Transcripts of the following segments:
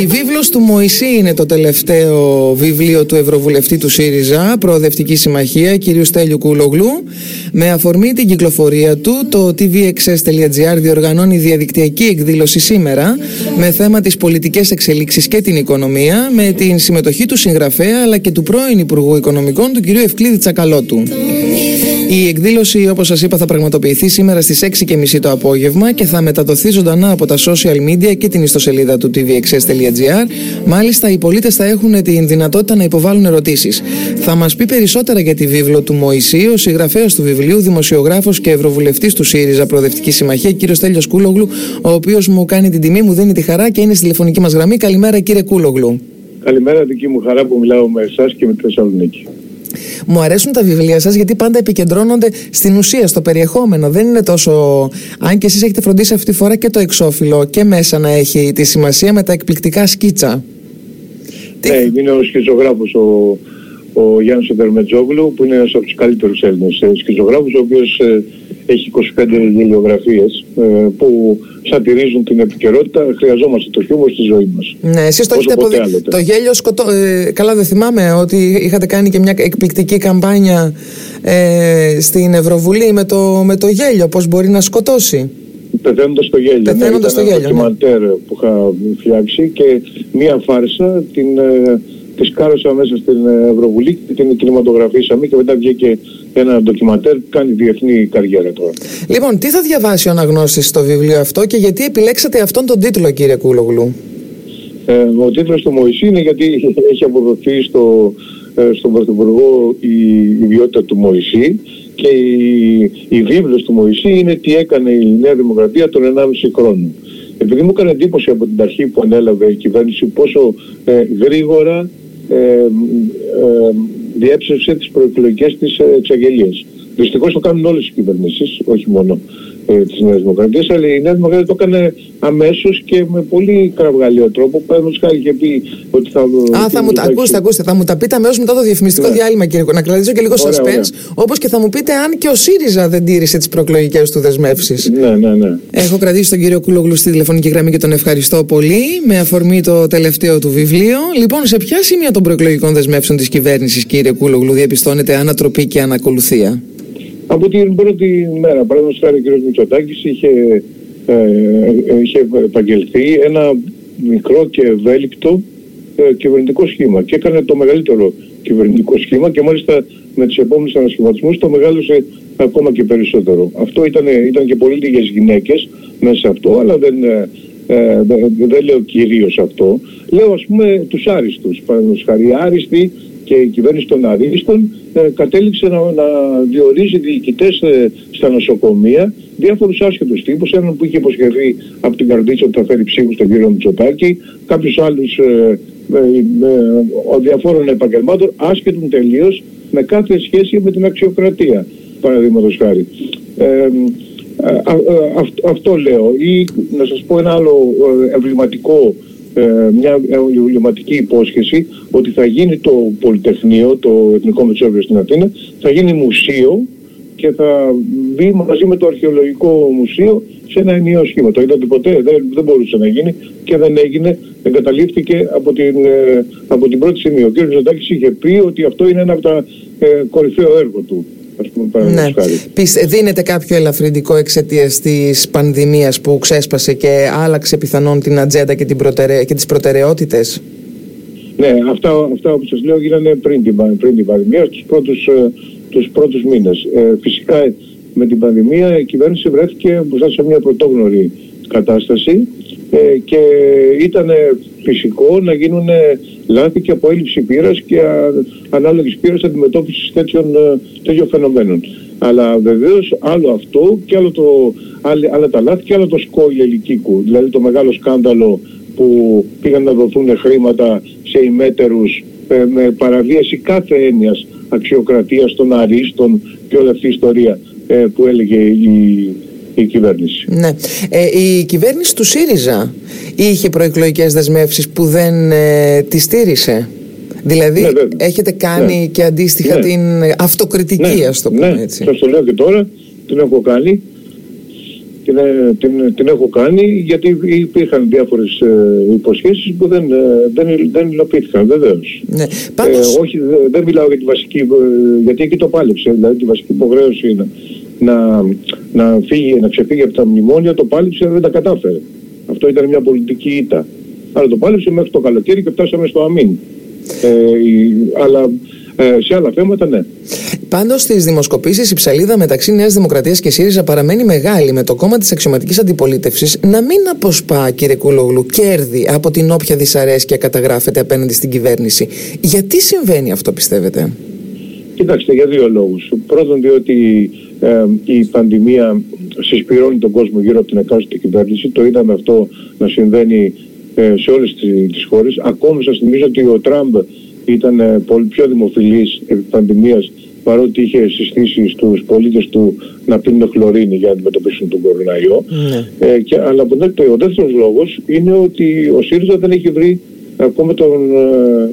Η βίβλος του Μωυσή είναι το τελευταίο βιβλίο του Ευρωβουλευτή του ΣΥΡΙΖΑ, Προοδευτική Συμμαχία, κ. Στέλιου Κούλογλου. Με αφορμή την κυκλοφορία του, το tvxs.gr διοργανώνει διαδικτυακή εκδήλωση σήμερα με θέμα τις πολιτικές εξελίξεις και την οικονομία, με την συμμετοχή του συγγραφέα αλλά και του πρώην Υπουργού Οικονομικών, του κ. Ευκλήδη Τσακαλώτου. Η εκδήλωση, όπως σας είπα, θα πραγματοποιηθεί σήμερα στις 6.30 το απόγευμα και θα μεταδοθεί ζωντανά από τα social media και την ιστοσελίδα του tvxs.gr. Μάλιστα, οι πολίτες θα έχουν την δυνατότητα να υποβάλουν ερωτήσεις. Θα μας πει περισσότερα για τη βίβλο του Μωυσή, ο συγγραφέας του βιβλίου, δημοσιογράφος και ευρωβουλευτής του ΣΥΡΙΖΑ Προοδευτική Συμμαχία, κύριος Τέλειο Κούλογλου, ο οποίος μου κάνει την τιμή, μου δίνει τη χαρά και είναι στη τηλεφωνική μας γραμμή. Καλημέρα, κύριε Κούλογλου. Καλημέρα, δική μου χαρά που μιλάω με εσάς και με τη Θεσσαλονίκη. Μου αρέσουν τα βιβλία σας γιατί πάντα επικεντρώνονται στην ουσία, στο περιεχόμενο. Δεν είναι τόσο. Αν και εσείς έχετε φροντίσει αυτή τη φορά και το εξώφυλλο και μέσα να έχει τη σημασία με τα εκπληκτικά σκίτσα. Ναι, είναι ο σκηζογράφος ο, ο Γιάννης Οδερμετζόγλου που είναι ένας από τους καλύτερους Έλληνες ε, σκηζογράφους ο οποίος ε, έχει 25 γελιογραφίες ε, που σατυρίζουν την επικαιρότητα. Χρειαζόμαστε το χιούμορ στη ζωή μας. Ναι, εσείς το έχετε αποδείξει. Το γέλιο σκοτώ... Ε, καλά δεν θυμάμαι ότι είχατε κάνει και μια εκπληκτική καμπάνια ε, στην Ευρωβουλή με το, με το γέλιο, πώς μπορεί να σκοτώσει; Πεθαίνοντας το γέλιο. Ναι, Πεθαίνοντας ναι, το γέλιο. Ένα ναι. που είχα φτιάξει και μία φάρσα την... Ε, τη κάρωσα μέσα στην Ευρωβουλή και την κινηματογραφήσαμε και μετά βγήκε ένα ντοκιματέρ που κάνει διεθνή καριέρα τώρα. Λοιπόν, τι θα διαβάσει ο αναγνώστης στο βιβλίο αυτό και γιατί επιλέξατε αυτόν τον τίτλο κύριε Κούλογλου; Ε, ο τίτλος του Μωυσή είναι γιατί έχει αποδοθεί στο, ε, στον Πρωθυπουργό η ιδιότητα του Μωυσή και η, η βίβλος του Μωυσή είναι τι έκανε η Νέα Δημοκρατία τον 1,5 χρόνο. Επειδή μου έκανε εντύπωση από την αρχή που ανέλαβε η κυβέρνηση πόσο ε, γρήγορα ε, ε, διέψευσε τις προεκλογικές της ε, εξαγγελίες. Δυστυχώς το κάνουν όλες οι κυβερνήσεις, όχι μόνο ε, της Νέας Δημοκρατίας, αλλά η Νέα Δημοκρατία το έκανε αμέσως και με πολύ κραυγαλαίο τρόπο. Παραδείγματος χάρη είχε πει ότι θα... Α, θα μου τα ακούστε, ακούστε, θα μου τα πείτε αμέσως μετά το διαφημιστικό ναι. διάλειμμα κύριε να κρατήσω και λίγο ωραία, suspense, όπως και θα μου πείτε αν και ο ΣΥΡΙΖΑ δεν τήρησε τις προεκλογικές του δεσμεύσεις. Ναι, ναι, ναι. Έχω κρατήσει τον κύριο Κούλογλου στη τηλεφωνική γραμμή και τον ευχαριστώ πολύ με αφορμή το τελευταίο του βιβλίο. Λοιπόν, σε ποια σημεία των προεκλογικών δεσμεύσεων της κυβέρνησης κύριε Κούλογλου διαπιστώνεται ανατροπή και ανακολουθία; Από την πρώτη μέρα, παραδείγματος χάρη ο κ. Μητσοτάκης είχε, ε, ε, είχε επαγγελθεί ένα μικρό και ευέλικτο ε, κυβερνητικό σχήμα και έκανε το μεγαλύτερο κυβερνητικό σχήμα και μάλιστα με τους επόμενους ανασχηματισμούς το μεγάλωσε ακόμα και περισσότερο. Αυτό ήταν, ήταν και πολύ λίγες γυναίκες μέσα σε αυτό, αλλά δεν, ε, ε δεν, λέω κυρίως αυτό. Λέω ας πούμε τους άριστους, παραδείγματος χάρη άριστοι και η κυβέρνηση των Αρίστων ε, κατέληξε να, να διορίζει διοικητές ε, στα νοσοκομεία διάφορους άσχετους τύπους, έναν που είχε υποσχεθεί από την καρδίτσα ότι θα φέρει ψήφους στον κύριο Μητσοτάκη, κάποιους άλλους ε, διαφόρων επαγγελμάτων, άσχετων τελείως με κάθε σχέση με την αξιοκρατία, παραδείγματος χάρη. Ε, αυτό λέω. Ή να σας πω ένα άλλο εμβληματικό ε, μια εμβληματική υπόσχεση ότι θα γίνει το Πολυτεχνείο, το Εθνικό Μετσόβιο στην Αθήνα, θα γίνει μουσείο και θα μπει μαζί με το Αρχαιολογικό Μουσείο σε ένα ενιαίο σχήμα. Το είδατε ποτέ, δεν, δεν μπορούσε να γίνει και δεν έγινε, εγκαταλείφθηκε από την, ε, από την πρώτη στιγμή. Ο κ. Ζωτάκης είχε πει ότι αυτό είναι ένα από τα ε, κορυφαίο έργο του ναι. Δίνεται κάποιο ελαφρυντικό εξαιτίας της πανδημίας που ξέσπασε και άλλαξε πιθανόν την ατζέντα και, την προτεραι... και τις προτεραιότητες; Ναι, αυτά, αυτά όπως σας λέω γίνανε πριν την, πριν την πανδημία, στους πρώτους, ε, τους πρώτους μήνες. Ε, φυσικά με την πανδημία η κυβέρνηση βρέθηκε μπροστά σε μια πρωτόγνωρη κατάσταση ε, και ήταν φυσικό να γίνουν λάθη και από έλλειψη πείρας και ανάλογης πείρας αντιμετώπισης τέτοιων, ε, τέτοιων φαινομένων. Αλλά βεβαίως άλλο αυτό και άλλο το, άλλα τα λάθη και άλλο το σκόιλ ελικίκου. Δηλαδή το μεγάλο σκάνδαλο που πήγαν να δοθούν χρήματα σε ημέτερους ε, με παραβίαση κάθε έννοιας αξιοκρατίας των αρίστων και όλη αυτή η ιστορία ε, που έλεγε η, η κυβέρνηση. Ναι. Ε, η κυβέρνηση του ΣΥΡΙΖΑ είχε προεκλογικές δεσμεύσεις που δεν ε, τη στήρισε. Δηλαδή ναι, έχετε κάνει ναι. και αντίστοιχα ναι. την αυτοκριτική ναι. ας το πούμε ναι. έτσι. Σας το λέω και τώρα, την έχω κάνει την, ε, την, την έχω κάνει γιατί υπήρχαν διάφορες ε, υποσχέσεις που δεν, ε, δεν, δεν υλοποιήθηκαν βεβαίως. Ναι. Πάντως... Ε, όχι, δεν μιλάω για τη βασική, ε, γιατί εκεί το πάλεψε, δηλαδή τη βασική υποχρέωση είναι να, να, φύγει, να ξεφύγει από τα μνημόνια, το πάλεψε δεν τα κατάφερε. Αυτό ήταν μια πολιτική ήττα. Αλλά το πάλεψε μέχρι το καλοκαίρι και φτάσαμε στο αμήν. Ε, αλλά ε, σε άλλα θέματα ναι. Πάντως στις δημοσκοπήσεις η ψαλίδα μεταξύ Νέας Δημοκρατίας και ΣΥΡΙΖΑ παραμένει μεγάλη, με το κόμμα της αξιωματικής αντιπολίτευσης να μην αποσπά, κύριε Κούλογλου, κέρδη από την όποια δυσαρέσκεια καταγράφεται απέναντι στην κυβέρνηση. Γιατί συμβαίνει αυτό, πιστεύετε; Κοιτάξτε, για δύο λόγους. Πρώτον, διότι ε, η πανδημία συσπηρώνει τον κόσμο γύρω από την εκάστοτε κυβέρνηση. Το είδαμε αυτό να συμβαίνει ε, σε όλες τις χώρες. Ακόμη σας θυμίζω ότι ο Τραμπ ήταν ε, πολύ πιο δημοφιλής επί πανδημίας παρότι είχε συστήσει στους πολίτες του να πίνουν χλωρίνη για να αντιμετωπίσουν τον κοροναϊό. Ναι. Ε, και, αλλά ο δεύτερος λόγος είναι ότι ο ΣΥΡΙΖΑ δεν έχει βρει ακόμα τον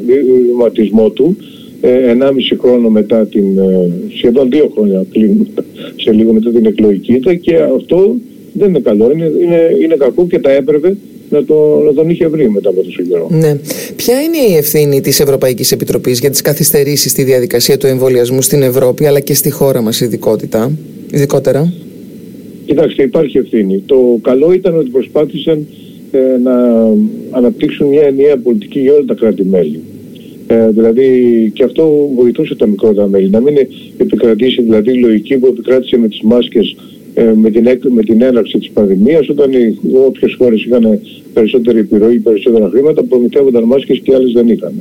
ε, του ε, 1,5 χρόνο μετά την, ε, σχεδόν δύο χρόνια πλήν, σε λίγο μετά την εκλογική και αυτό δεν είναι καλό, είναι, είναι, είναι κακό και τα έπρεπε να, το, να τον είχε βρει μετά από τόσο καιρό. Ναι. Ποια είναι η ευθύνη της Ευρωπαϊκής Επιτροπής για τις καθυστερήσεις στη διαδικασία του εμβολιασμού στην Ευρώπη αλλά και στη χώρα μας ειδικότητα, ειδικότερα; Κοιτάξτε, υπάρχει ευθύνη. Το καλό ήταν ότι προσπάθησαν ε, να αναπτύξουν μια ενιαία πολιτική για όλα τα κράτη-μέλη. Ε, δηλαδή και αυτό βοηθούσε τα μικρότερα μέλη. Να μην επικρατήσει δηλαδή η λογική που επικράτησε με τις μάσκες ε, με, την, με την έναρξη της πανδημίας όταν οι όποιες χώρες είχαν περισσότερη επιρροή, περισσότερα χρήματα προμηθεύονταν μάσκες και άλλες δεν είχαν.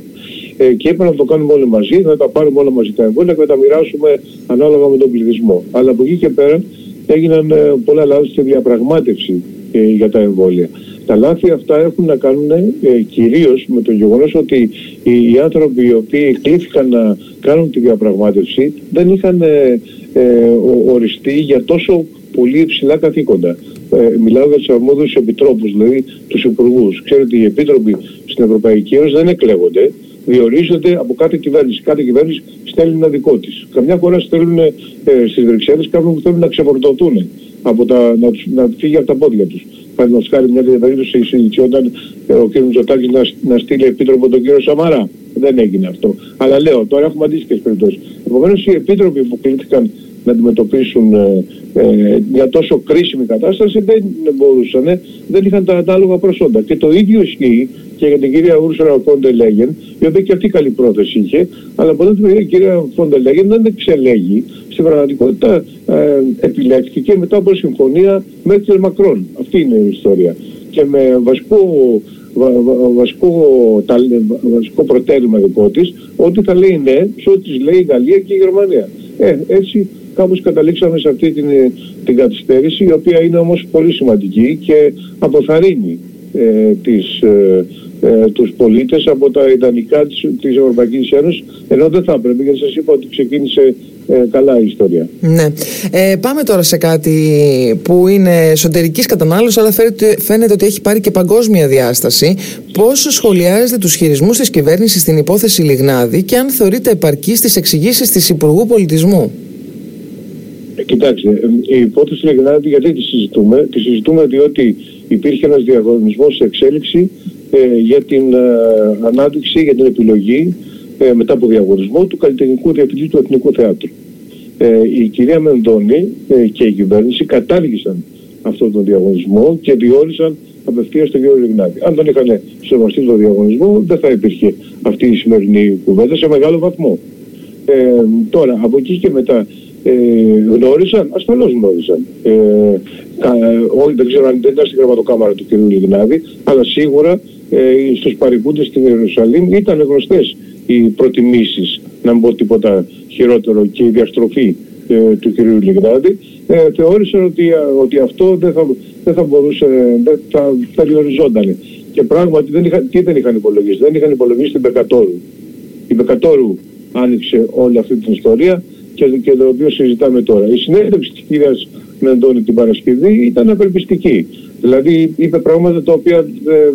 Ε, και είπαν να το κάνουμε όλοι μαζί, να τα πάρουμε όλα μαζί τα εμβόλια και να τα μοιράσουμε ανάλογα με τον πληθυσμό. Αλλά από εκεί και πέρα έγιναν ε, πολλά λάθη στη διαπραγμάτευση ε, για τα εμβόλια. Τα λάθη αυτά έχουν να κάνουν ε, κυρίως με το γεγονός ότι οι, άνθρωποι οι οποίοι κλήθηκαν να κάνουν τη διαπραγμάτευση δεν είχαν ε, ε οριστεί για τόσο πολύ υψηλά καθήκοντα. Ε, μιλάω για τους αρμόδιους επιτρόπους, δηλαδή τους υπουργούς. Ξέρετε, ότι οι επίτροποι στην Ευρωπαϊκή Ένωση δεν εκλέγονται, διορίζονται από κάθε κυβέρνηση. Κάθε κυβέρνηση στέλνει ένα δικό της. Καμιά φορά στέλνουν ε, στις Βρυξέλλες κάποιον που θέλουν να ξεφορτωθούν, από τα, να, να φύγει από τα πόδια τους. Παραδείγματος χάρη, μια περίπτωση συζητιόταν ε, ο κ. Μητσοτάκη να, να στείλει επίτροπο τον κύριο Σαμαρά. Δεν έγινε αυτό. Αλλά λέω, τώρα έχουμε αντίστοιχες περιπτώσεις. Επομένως, οι επίτροποι που κλήθηκαν να αντιμετωπίσουν ε, ε, μια τόσο κρίσιμη κατάσταση δεν μπορούσαν, δεν είχαν τα κατάλογα προσόντα. Και το ίδιο ισχύει και για την κυρία Ούρσερα Φόντε Λέγεν, η οποία και αυτή καλή πρόθεση είχε, αλλά από τότε η κυρία Φόντε Λέγεν δεν εξελέγει. Στην πραγματικότητα ε, επιλέχθηκε μετά από συμφωνία με την Μακρόν. Αυτή είναι η ιστορία. Και με βασικό βασικό, βασικό προτέρημα δικό της ότι θα λέει ναι σε ό,τι λέει η Γαλλία και η Γερμανία. Ε, έτσι κάπως καταλήξαμε σε αυτή την, την καθυστέρηση η οποία είναι όμως πολύ σημαντική και αποθαρρύνει ε, τις, ε, ε, τους πολίτες από τα ιδανικά της, της Ευρωπαϊκής Ένωσης ενώ δεν θα έπρεπε γιατί σας είπα ότι ξεκίνησε ε, καλά η ιστορία. Ναι. Ε, πάμε τώρα σε κάτι που είναι εσωτερικής κατανάλωσης, αλλά φαίνεται ότι έχει πάρει και παγκόσμια διάσταση. Πόσο σχολιάζετε τους χειρισμούς της κυβέρνησης στην υπόθεση Λιγνάδη και αν θεωρείτε επαρκής στις εξηγήσεις της Υπουργού Πολιτισμού; Ε, κοιτάξτε, ε, η υπόθεση Λιγνάδη γιατί τη συζητούμε. Τη συζητούμε διότι υπήρχε ένας διαγωνισμός σε εξέλιξη ε, για την ε, ανάδειξη, για την επιλογή ε, μετά από διαγωνισμό του καλλιτεχνικού διευθυντή του Εθνικού Θεάτρου. η κυρία Μενδώνη και η κυβέρνηση κατάργησαν αυτόν τον διαγωνισμό και διόρισαν απευθείας τον κύριο Λιγνάδη. Αν δεν είχαν σεβαστεί τον διαγωνισμό, δεν θα υπήρχε αυτή η σημερινή κουβέντα σε μεγάλο βαθμό. τώρα, από εκεί και μετά, ε, γνώρισαν, ασφαλώς γνώρισαν. Ε, όχι, δεν ξέρω αν δεν ήταν στην γραμματοκάμαρα του κ. Λιγνάδη, αλλά σίγουρα ε, στους παρικούντες στην Ιερουσαλήμ ήταν γνωστές οι προτιμήσεις, να μην πω τίποτα χειρότερο, και η διαστροφή ε, του κ. Λιγνάδη. Ε, θεώρησαν ότι, ότι αυτό δεν θα, δεν θα μπορούσε, δεν θα περιοριζόταν. Και πράγματι δεν είχα, τι δεν είχαν υπολογίσει, δεν είχαν υπολογίσει την Πεκατόρου. Η Πεκατόρου άνοιξε όλη αυτή την ιστορία και, και το οποίο συζητάμε τώρα. Η συνέντευξη της κυρίας Μεντώνη την Παρασκευή ήταν απελπιστική. Δηλαδή είπε πράγματα τα οποία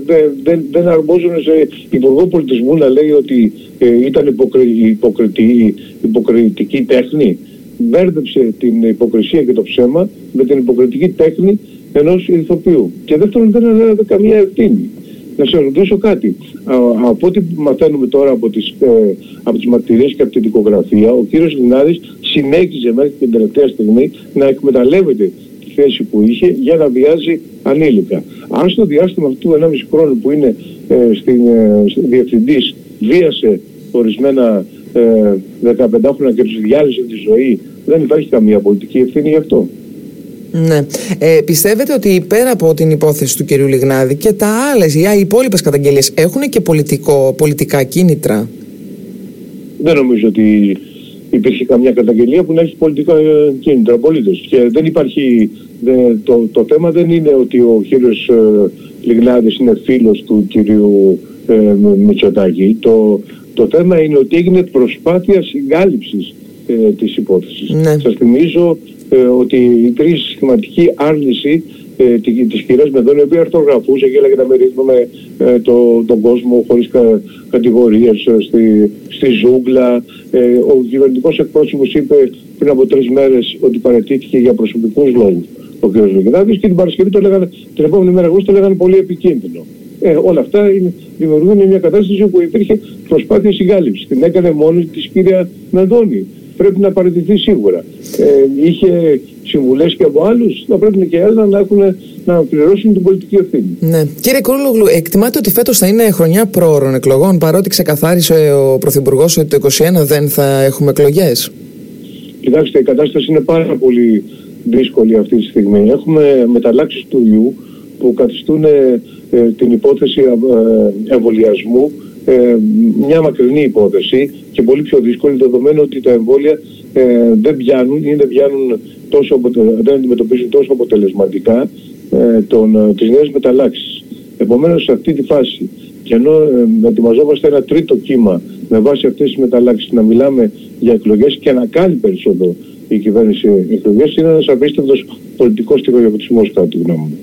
δεν δε, δεν αρμόζουν σε υπουργό πολιτισμού να λέει ότι ε, ήταν υποκρι, υποκριτική, υποκριτική τέχνη. Μπέρδεψε την υποκρισία και το ψέμα με την υποκριτική τέχνη ενός ηθοποιού. Και δεύτερον δεν ανέλαβε καμία ευθύνη. Να σε ρωτήσω κάτι. Α, από ό,τι μαθαίνουμε τώρα από τις, ε, από τις μαρτυρίες και από την δικογραφία, ο κύριος Λινάδης συνέχιζε μέχρι την τελευταία στιγμή να εκμεταλλεύεται τη θέση που είχε για να βιάζει ανήλικα. Αν στο διάστημα αυτού 1,5 χρόνου που είναι ε, στην, ε, διευθυντής βίασε ορισμένα ε, 15 χρόνια και τους διάλυσε τη ζωή, δεν υπάρχει καμία πολιτική ευθύνη γι' αυτό; Ναι. Ε, πιστεύετε ότι πέρα από την υπόθεση του κυρίου Λιγνάδη και τα άλλες, οι υπόλοιπες καταγγελίες έχουν και πολιτικό, πολιτικά κίνητρα; Δεν νομίζω ότι υπήρχε καμιά καταγγελία που να έχει πολιτικά ε, κίνητρα απολύτως. Και δεν υπάρχει, το, το θέμα δεν είναι ότι ο κύριος ε, Λιγνάδης είναι φίλος του κυρίου ε, Μητσοτάκη. Το, το θέμα είναι ότι έγινε προσπάθεια συγκάλυψης ε, της υπόθεσης. Ναι. Σας θυμίζω ε, ότι υπήρχε συστηματική άρνηση ε, της κυρίας Μεδόν, η οποία αρτογραφούσε και έλεγε να με ε, το, τον κόσμο χωρίς κα, κατηγορίες ε, στη, στη ζούγκλα. Ε, ο κυβερνητικός εκπρόσωπος είπε πριν από τρεις μέρες ότι παρετήθηκε για προσωπικούς λόγους ο κ. Λογιδάκης και την Παρασκευή το λέγανε, την επόμενη μέρα εγώ το λέγανε πολύ επικίνδυνο. Ε, όλα αυτά είναι, δημιουργούν μια κατάσταση όπου υπήρχε προσπάθεια συγκάλυψης. Την έκανε μόνη της κυρία Μεδόνη πρέπει να παραιτηθεί σίγουρα. Ε, είχε συμβουλές και από άλλους, θα πρέπει και άλλοι να, έχουν, να πληρώσουν την πολιτική ευθύνη. Ναι. Κύριε Κούλογλου, εκτιμάτε ότι φέτος θα είναι χρονιά πρόωρων εκλογών, παρότι ξεκαθάρισε ο Πρωθυπουργός ότι το 2021 δεν θα έχουμε εκλογές; Κοιτάξτε, η κατάσταση είναι πάρα πολύ δύσκολη αυτή τη στιγμή. Έχουμε μεταλλάξεις του ιού που καθιστούν ε, την υπόθεση ε, εμβολιασμού ε, μια μακρινή υπόθεση και πολύ πιο δύσκολη δεδομένου ότι τα εμβόλια ε, δεν πιάνουν ή δεν, πιάνουν τόσο, δεν αντιμετωπίζουν τόσο αποτελεσματικά ε, τον, ε, τις νέες μεταλλάξεις. Επομένως σε αυτή τη φάση και ενώ ε, ετοιμαζόμαστε ένα τρίτο κύμα με βάση αυτές τις μεταλλάξεις να μιλάμε για εκλογές και να κάνει περισσότερο η κυβέρνηση εκλογές είναι ένας απίστευτος πολιτικός στιγμιοποιητισμός κατά τη γνώμη μου.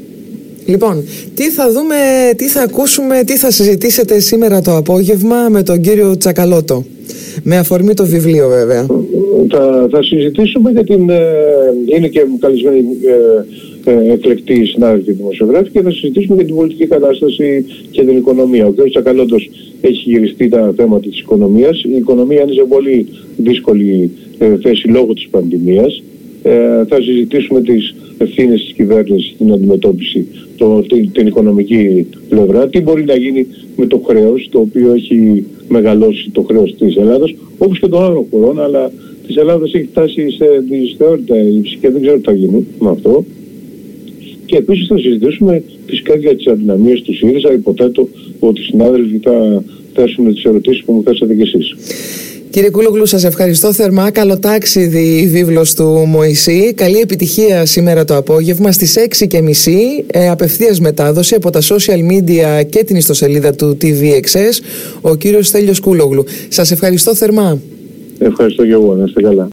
Λοιπόν, τι θα δούμε, τι θα ακούσουμε, τι θα συζητήσετε σήμερα το απόγευμα με τον κύριο Τσακαλώτο. Με αφορμή το βιβλίο βέβαια. Θα, θα συζητήσουμε για την... Ε, είναι και καλεσμένη ε, ε, εκλεκτή συνάδελφη δημοσιογράφη και θα συζητήσουμε για την πολιτική κατάσταση και την οικονομία. Ο κ. Τσακαλώτος έχει γυριστεί τα θέματα της οικονομίας. Η οικονομία είναι σε πολύ δύσκολη ε, θέση λόγω της πανδημίας. Ε, θα συζητήσουμε τις ευθύνες της κυβέρνησης στην αντιμετώπιση το, την, την, οικονομική πλευρά, τι μπορεί να γίνει με το χρέος το οποίο έχει μεγαλώσει το χρέος της Ελλάδας όπως και των άλλων χωρών αλλά της Ελλάδας έχει φτάσει σε δυσθεώρητα ύψη και δεν ξέρω τι θα γίνει με αυτό. Και επίσης θα συζητήσουμε φυσικά για τις αδυναμίες του ΣΥΡΙΖΑ. Υποθέτω ότι οι συνάδελφοι θα θέσουν τις ερωτήσεις που μου θέσατε κι εσείς. Κύριε Κούλογλου, σας ευχαριστώ θερμά. Καλό ταξίδι βίβλος του Μωυσή. Καλή επιτυχία σήμερα το απόγευμα στις 6.30 ε, απευθείας μετάδοση από τα social media και την ιστοσελίδα του TVXS ο κύριος Στέλιος Κούλογλου. Σας ευχαριστώ θερμά. Ευχαριστώ και εγώ. Να είστε καλά.